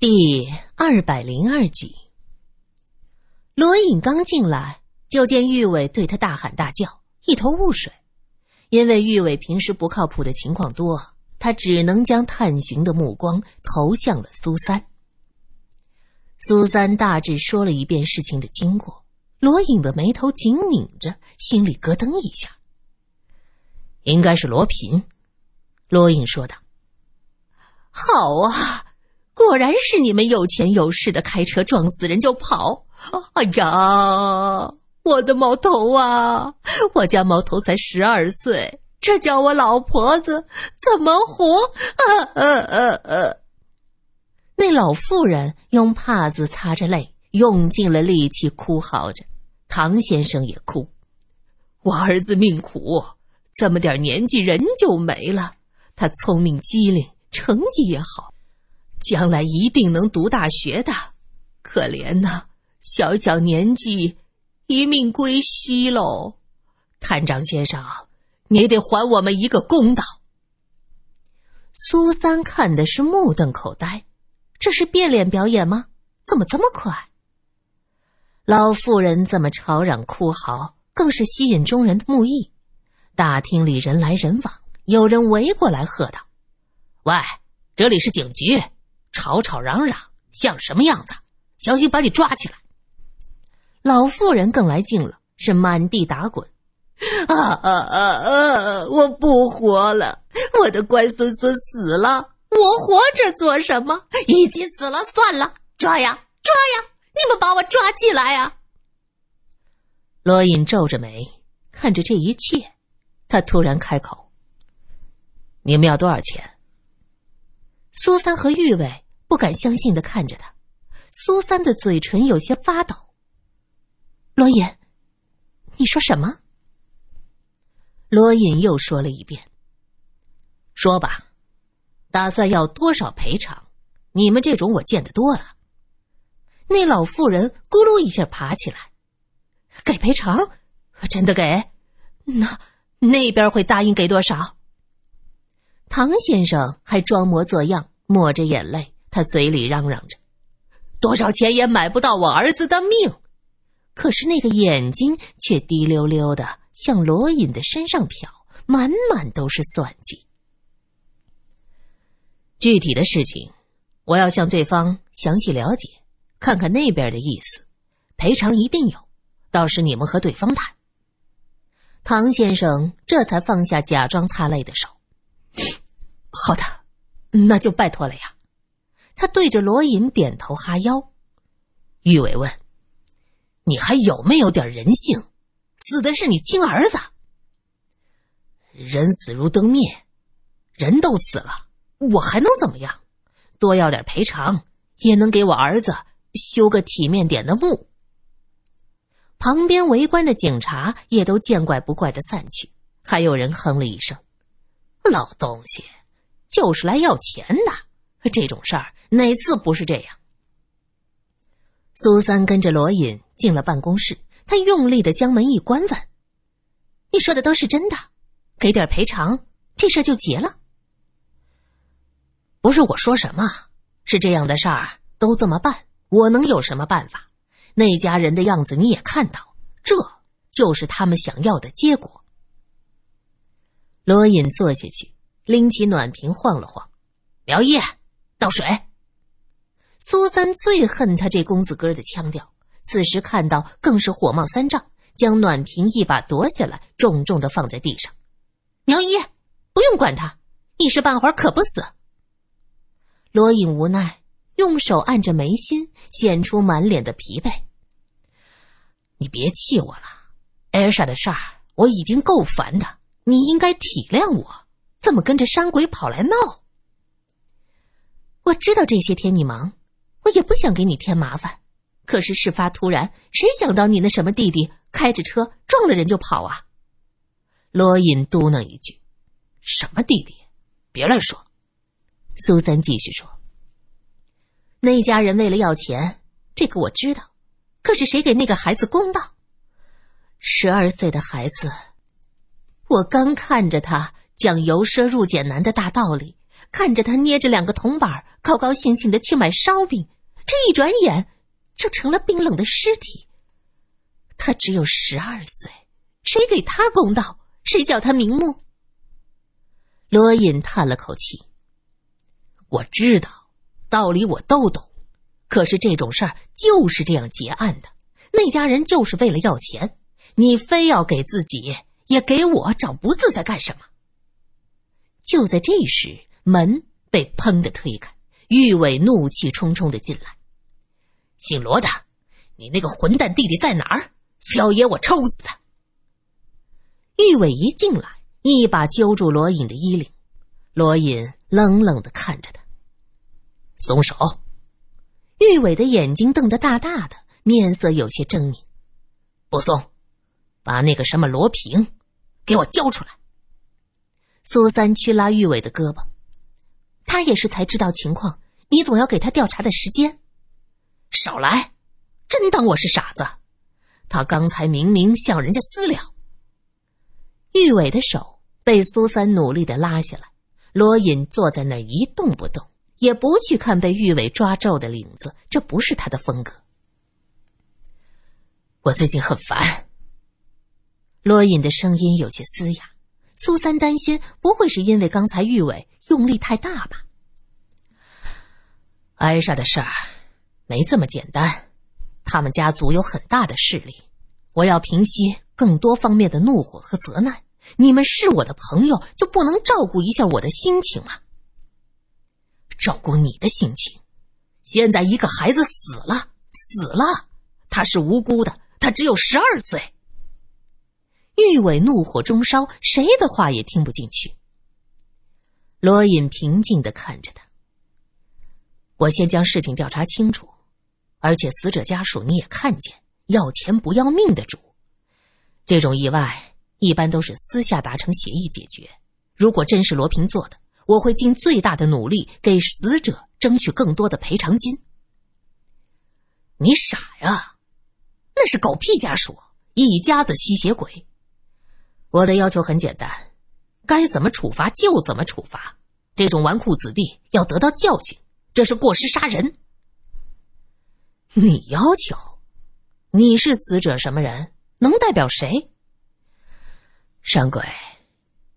第二百零二集，罗隐刚进来，就见玉伟对他大喊大叫，一头雾水。因为玉伟平时不靠谱的情况多，他只能将探寻的目光投向了苏三。苏三大致说了一遍事情的经过，罗隐的眉头紧拧着，心里咯噔一下。应该是罗平，罗隐说道：“好啊。”果然是你们有钱有势的，开车撞死人就跑！哎呀，我的毛头啊！我家毛头才十二岁，这叫我老婆子怎么活？呃呃呃呃！那老妇人用帕子擦着泪，用尽了力气哭嚎着。唐先生也哭：“我儿子命苦，这么点年纪人就没了。他聪明机灵，成绩也好。”将来一定能读大学的，可怜呐，小小年纪，一命归西喽！探长先生，你得还我们一个公道。苏三看的是目瞪口呆，这是变脸表演吗？怎么这么快？老妇人这么吵嚷哭嚎，更是吸引众人的目光。大厅里人来人往，有人围过来喝道：“喂，这里是警局！”吵吵嚷嚷像什么样子？小心把你抓起来！老妇人更来劲了，是满地打滚。啊啊啊啊！我不活了，我的乖孙孙死了，我活着做什么？已经死了算了，抓呀抓呀！你们把我抓起来呀！罗隐皱着眉看着这一切，他突然开口：“你们要多少钱？”苏三和玉伟不敢相信的看着他，苏三的嘴唇有些发抖。罗隐，你说什么？罗隐又说了一遍：“说吧，打算要多少赔偿？你们这种我见得多了。”那老妇人咕噜一下爬起来：“给赔偿？真的给？那那边会答应给多少？”唐先生还装模作样，抹着眼泪，他嘴里嚷嚷着：“多少钱也买不到我儿子的命。”可是那个眼睛却滴溜溜的向罗隐的身上瞟，满满都是算计。具体的事情，我要向对方详细了解，看看那边的意思，赔偿一定有，到时你们和对方谈。唐先生这才放下假装擦泪的手。好的，那就拜托了呀。他对着罗隐点头哈腰。玉伟问：“你还有没有点人性？死的是你亲儿子，人死如灯灭，人都死了，我还能怎么样？多要点赔偿，也能给我儿子修个体面点的墓。”旁边围观的警察也都见怪不怪的散去，还有人哼了一声：“老东西。”就是来要钱的，这种事儿哪次不是这样？苏三跟着罗隐进了办公室，他用力的将门一关，问：“你说的都是真的？给点赔偿，这事就结了？”不是我说什么，是这样的事儿都这么办，我能有什么办法？那家人的样子你也看到，这就是他们想要的结果。罗隐坐下去。拎起暖瓶晃了晃，苗一，倒水。苏三最恨他这公子哥的腔调，此时看到更是火冒三丈，将暖瓶一把夺下来，重重的放在地上。苗一，不用管他，一时半会儿可不死。罗隐无奈，用手按着眉心，显出满脸的疲惫。你别气我了，艾莎的事儿我已经够烦的，你应该体谅我。怎么跟着山鬼跑来闹？我知道这些天你忙，我也不想给你添麻烦。可是事发突然，谁想到你那什么弟弟开着车撞了人就跑啊？罗隐嘟囔一句：“什么弟弟？别乱说。”苏三继续说：“那家人为了要钱，这个我知道。可是谁给那个孩子公道？十二岁的孩子，我刚看着他。”讲由奢入俭难的大道理，看着他捏着两个铜板，高高兴兴的去买烧饼，这一转眼就成了冰冷的尸体。他只有十二岁，谁给他公道？谁叫他瞑目？罗隐叹了口气：“我知道，道理我都懂，可是这种事儿就是这样结案的。那家人就是为了要钱，你非要给自己也给我找不自在干什么？”就在这时，门被砰的推开，玉伟怒气冲冲的进来：“姓罗的，你那个混蛋弟弟在哪儿？小爷我抽死他！”玉伟一进来，一把揪住罗隐的衣领，罗隐冷冷的看着他：“松手！”玉伟的眼睛瞪得大大的，面色有些狰狞：“不松，把那个什么罗平给我交出来！”苏三去拉玉伟的胳膊，他也是才知道情况，你总要给他调查的时间。少来，真当我是傻子？他刚才明明向人家私了。玉伟的手被苏三努力的拉下来，罗隐坐在那儿一动不动，也不去看被玉伟抓皱的领子，这不是他的风格。我最近很烦。罗隐的声音有些嘶哑。苏三担心，不会是因为刚才玉伟用力太大吧？艾莎的事儿没这么简单，他们家族有很大的势力，我要平息更多方面的怒火和责难。你们是我的朋友，就不能照顾一下我的心情吗？照顾你的心情？现在一个孩子死了，死了，他是无辜的，他只有十二岁。玉伟怒火中烧，谁的话也听不进去。罗隐平静的看着他。我先将事情调查清楚，而且死者家属你也看见，要钱不要命的主。这种意外一般都是私下达成协议解决。如果真是罗平做的，我会尽最大的努力给死者争取更多的赔偿金。你傻呀？那是狗屁家属，一家子吸血鬼。我的要求很简单，该怎么处罚就怎么处罚。这种纨绔子弟要得到教训，这是过失杀人。你要求？你是死者什么人？能代表谁？山鬼，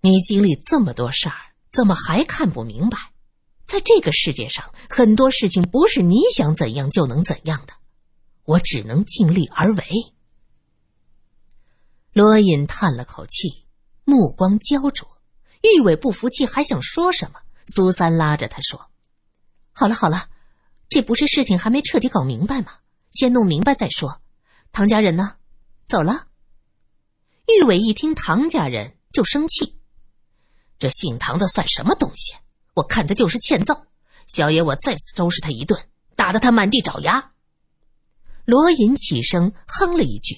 你经历这么多事儿，怎么还看不明白？在这个世界上，很多事情不是你想怎样就能怎样的。我只能尽力而为。罗隐叹了口气，目光焦灼。玉伟不服气，还想说什么。苏三拉着他说：“好了好了，这不是事情还没彻底搞明白吗？先弄明白再说。唐家人呢？走了。”玉伟一听唐家人就生气：“这姓唐的算什么东西？我看他就是欠揍。小爷我再次收拾他一顿，打得他满地找牙。”罗隐起身哼了一句：“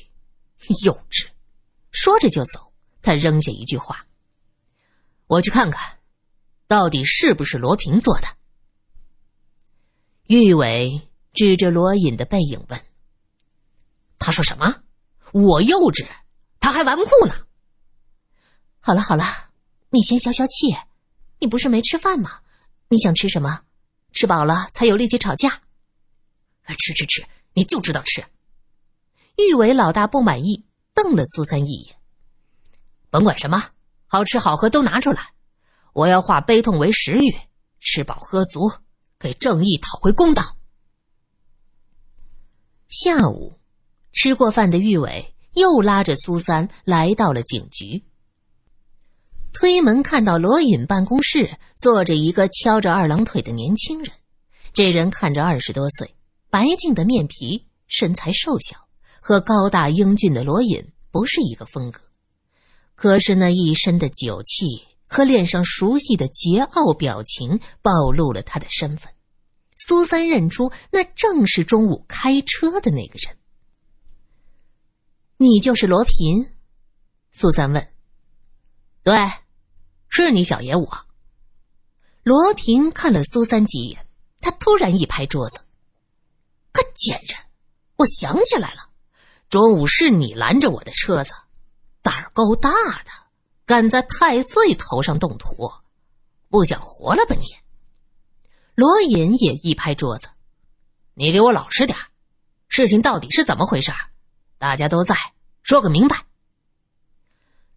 幼稚。”说着就走，他扔下一句话：“我去看看，到底是不是罗平做的。”玉伟指着罗隐的背影问：“他说什么？我幼稚？他还纨绔呢？”好了好了，你先消消气。你不是没吃饭吗？你想吃什么？吃饱了才有力气吵架。吃吃吃，你就知道吃。玉伟老大不满意。瞪了苏三一眼，甭管什么好吃好喝都拿出来，我要化悲痛为食欲，吃饱喝足，给正义讨回公道。下午，吃过饭的玉伟又拉着苏三来到了警局。推门看到罗隐办公室坐着一个翘着二郎腿的年轻人，这人看着二十多岁，白净的面皮，身材瘦小。和高大英俊的罗隐不是一个风格，可是那一身的酒气和脸上熟悉的桀骜表情暴露了他的身份。苏三认出那正是中午开车的那个人。你就是罗平？苏三问。对，是你小爷我。罗平看了苏三几眼，他突然一拍桌子：“个贱人！我想起来了。”中午是你拦着我的车子，胆儿够大的，敢在太岁头上动土，不想活了吧你？罗隐也一拍桌子：“你给我老实点事情到底是怎么回事？大家都在，说个明白。”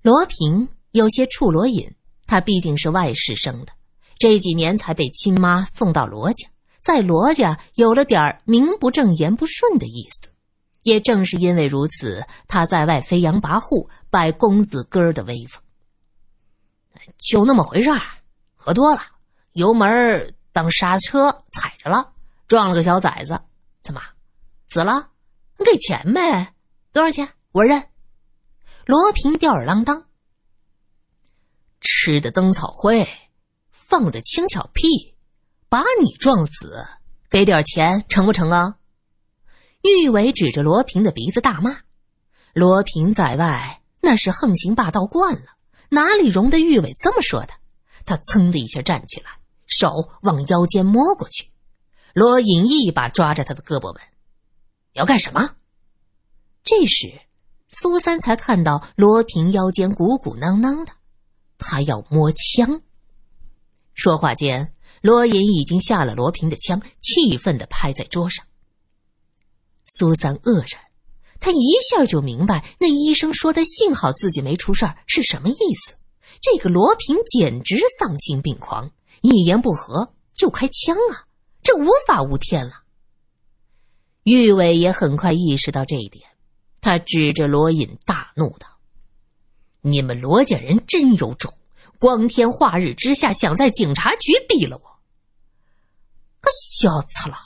罗平有些怵罗隐，他毕竟是外室生的，这几年才被亲妈送到罗家，在罗家有了点名不正言不顺的意思。也正是因为如此，他在外飞扬跋扈，摆公子哥儿的威风。就那么回事儿，喝多了，油门当刹车踩着了，撞了个小崽子，怎么死了？你给钱呗，多少钱？我认。罗平吊儿郎当，吃的灯草灰，放的轻巧屁，把你撞死，给点钱成不成啊？玉伟指着罗平的鼻子大骂：“罗平在外那是横行霸道惯了，哪里容得玉伟这么说的？”他噌的一下站起来，手往腰间摸过去。罗隐一把抓着他的胳膊问：“你要干什么？”这时，苏三才看到罗平腰间鼓鼓囊囊的，他要摸枪。说话间，罗隐已经下了罗平的枪，气愤的拍在桌上。苏三愕然，他一下就明白那医生说的“幸好自己没出事儿”是什么意思。这个罗平简直丧心病狂，一言不合就开枪啊！这无法无天了。玉伟也很快意识到这一点，他指着罗隐大怒道：“你们罗家人真有种，光天化日之下想在警察局毙了我，可小子了！”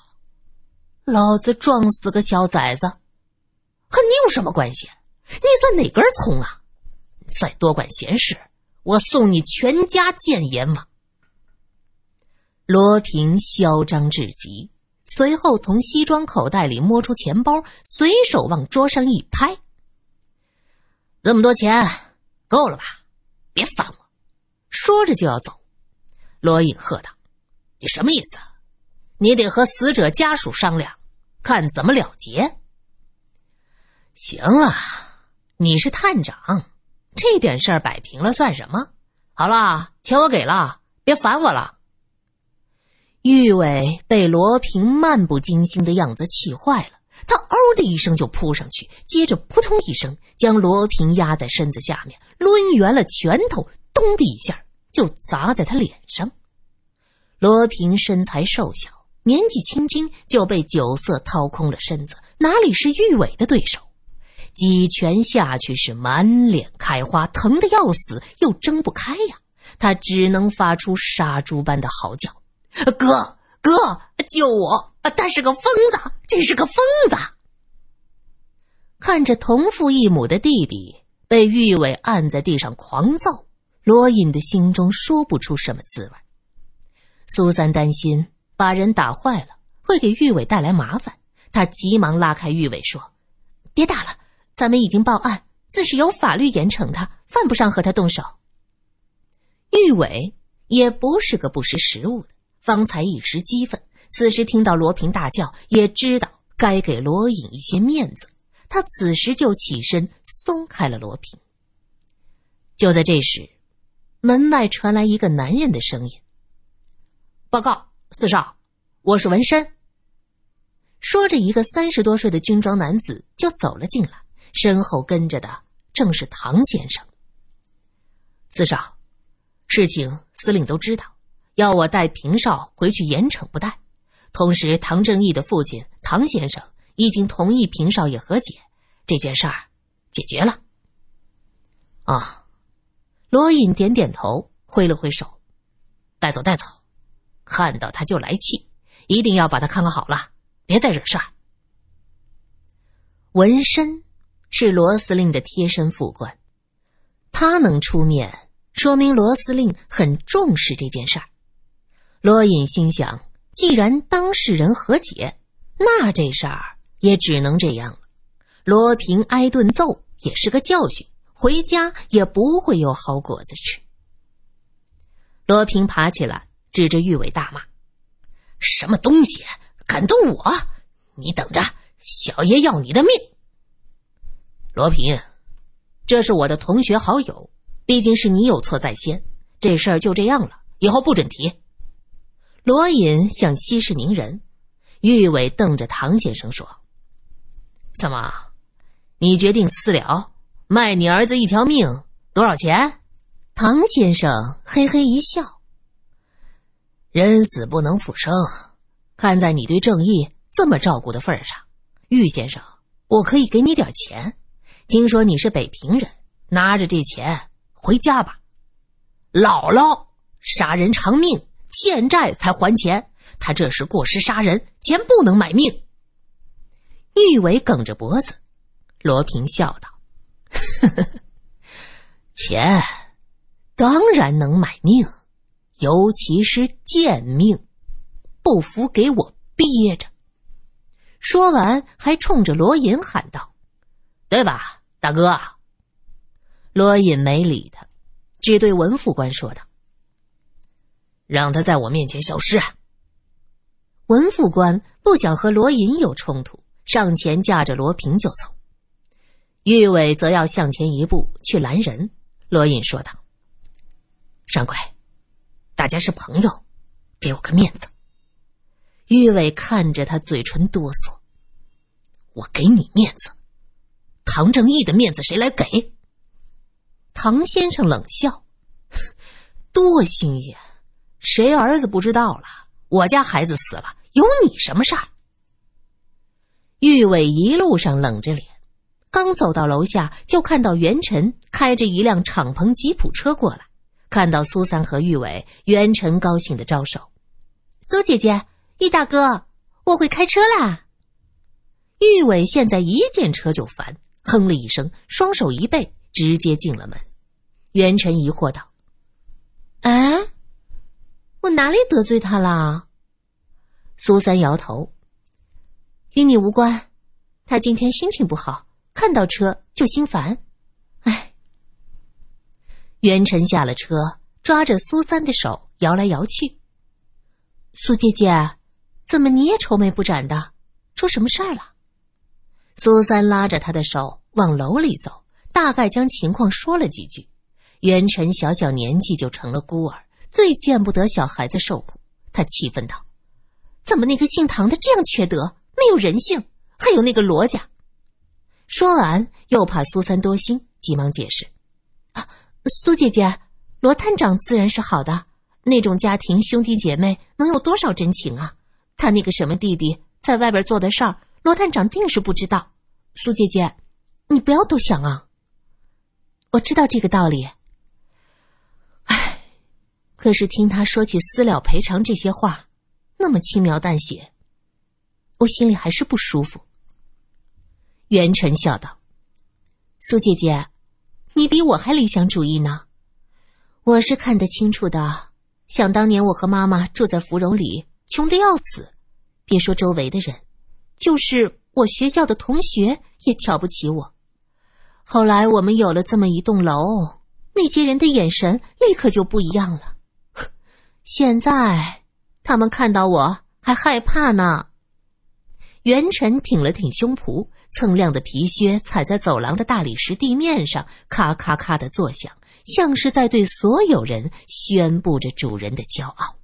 老子撞死个小崽子，和你有什么关系？你算哪根葱啊？再多管闲事，我送你全家见阎王！罗平嚣张至极，随后从西装口袋里摸出钱包，随手往桌上一拍：“这么多钱够了吧？别烦我！”说着就要走。罗隐喝道：“你什么意思？你得和死者家属商量。”看怎么了结。行了，你是探长，这点事儿摆平了算什么？好了，钱我给了，别烦我了。玉伟被罗平漫不经心的样子气坏了，他嗷的一声就扑上去，接着扑通一声将罗平压在身子下面，抡圆了拳头，咚的一下就砸在他脸上。罗平身材瘦小。年纪轻轻就被酒色掏空了身子，哪里是玉伟的对手？几拳下去是满脸开花，疼得要死，又睁不开呀！他只能发出杀猪般的嚎叫：“哥哥，救我！他是个疯子，这是个疯子！”看着同父异母的弟弟被玉伟按在地上狂揍，罗隐的心中说不出什么滋味。苏三担心。把人打坏了会给玉伟带来麻烦，他急忙拉开玉伟说：“别打了，咱们已经报案，自是有法律严惩他，犯不上和他动手。”玉伟也不是个不识时务的，方才一时激愤，此时听到罗平大叫，也知道该给罗隐一些面子，他此时就起身松开了罗平。就在这时，门外传来一个男人的声音：“报告。”四少，我是文山。说着，一个三十多岁的军装男子就走了进来，身后跟着的正是唐先生。四少，事情司令都知道，要我带平少回去严惩不贷。同时，唐正义的父亲唐先生已经同意平少爷和解，这件事儿解决了。啊，罗隐点点头，挥了挥手，带走，带走。看到他就来气，一定要把他看看好了，别再惹事儿。纹身是罗司令的贴身副官，他能出面，说明罗司令很重视这件事儿。罗隐心想，既然当事人和解，那这事儿也只能这样了。罗平挨顿揍也是个教训，回家也不会有好果子吃。罗平爬起来。指着玉伟大骂：“什么东西敢动我？你等着，小爷要你的命！”罗平，这是我的同学好友，毕竟是你有错在先，这事儿就这样了，以后不准提。罗隐想息事宁人，玉伟瞪着唐先生说：“怎么，你决定私了，卖你儿子一条命，多少钱？”唐先生嘿嘿一笑：“人死不能复生，看在你对正义这么照顾的份上，玉先生，我可以给你点钱。听说你是北平人，拿着这钱回家吧。姥姥杀人偿命。”欠债才还钱，他这是过失杀人，钱不能买命。玉伟梗着脖子，罗平笑道：“呵呵呵钱当然能买命，尤其是贱命，不服给我憋着。”说完，还冲着罗隐喊道：“对吧，大哥？”罗隐没理他，只对文副官说道。让他在我面前消失。文副官不想和罗隐有冲突，上前架着罗平就走。玉伟则要向前一步去拦人。罗隐说道：“掌柜，大家是朋友，给我个面子。”玉伟看着他，嘴唇哆嗦：“我给你面子，唐正义的面子谁来给？”唐先生冷笑：“多新鲜！”谁儿子不知道了？我家孩子死了，有你什么事儿？玉伟一路上冷着脸，刚走到楼下，就看到元辰开着一辆敞篷吉普车过来。看到苏三和玉伟，元辰高兴的招手：“苏姐姐，玉大哥，我会开车啦。”玉伟现在一见车就烦，哼了一声，双手一背，直接进了门。元辰疑惑道：“哎？”我哪里得罪他了？苏三摇头，与你无关。他今天心情不好，看到车就心烦。元辰下了车，抓着苏三的手摇来摇去。苏姐姐，怎么你也愁眉不展的？出什么事儿了？苏三拉着他的手往楼里走，大概将情况说了几句。元辰小小年纪就成了孤儿。最见不得小孩子受苦，他气愤道：“怎么那个姓唐的这样缺德，没有人性？还有那个罗家。”说完，又怕苏三多心，急忙解释：“啊，苏姐姐，罗探长自然是好的，那种家庭兄弟姐妹能有多少真情啊？他那个什么弟弟在外边做的事儿，罗探长定是不知道。苏姐姐，你不要多想啊。我知道这个道理。”可是听他说起私了赔偿这些话，那么轻描淡写，我心里还是不舒服。元辰笑道：“苏姐姐，你比我还理想主义呢。我是看得清楚的。想当年我和妈妈住在芙蓉里，穷得要死，别说周围的人，就是我学校的同学也瞧不起我。后来我们有了这么一栋楼，那些人的眼神立刻就不一样了。”现在，他们看到我还害怕呢。元辰挺了挺胸脯，锃亮的皮靴踩在走廊的大理石地面上，咔咔咔的作响，像是在对所有人宣布着主人的骄傲。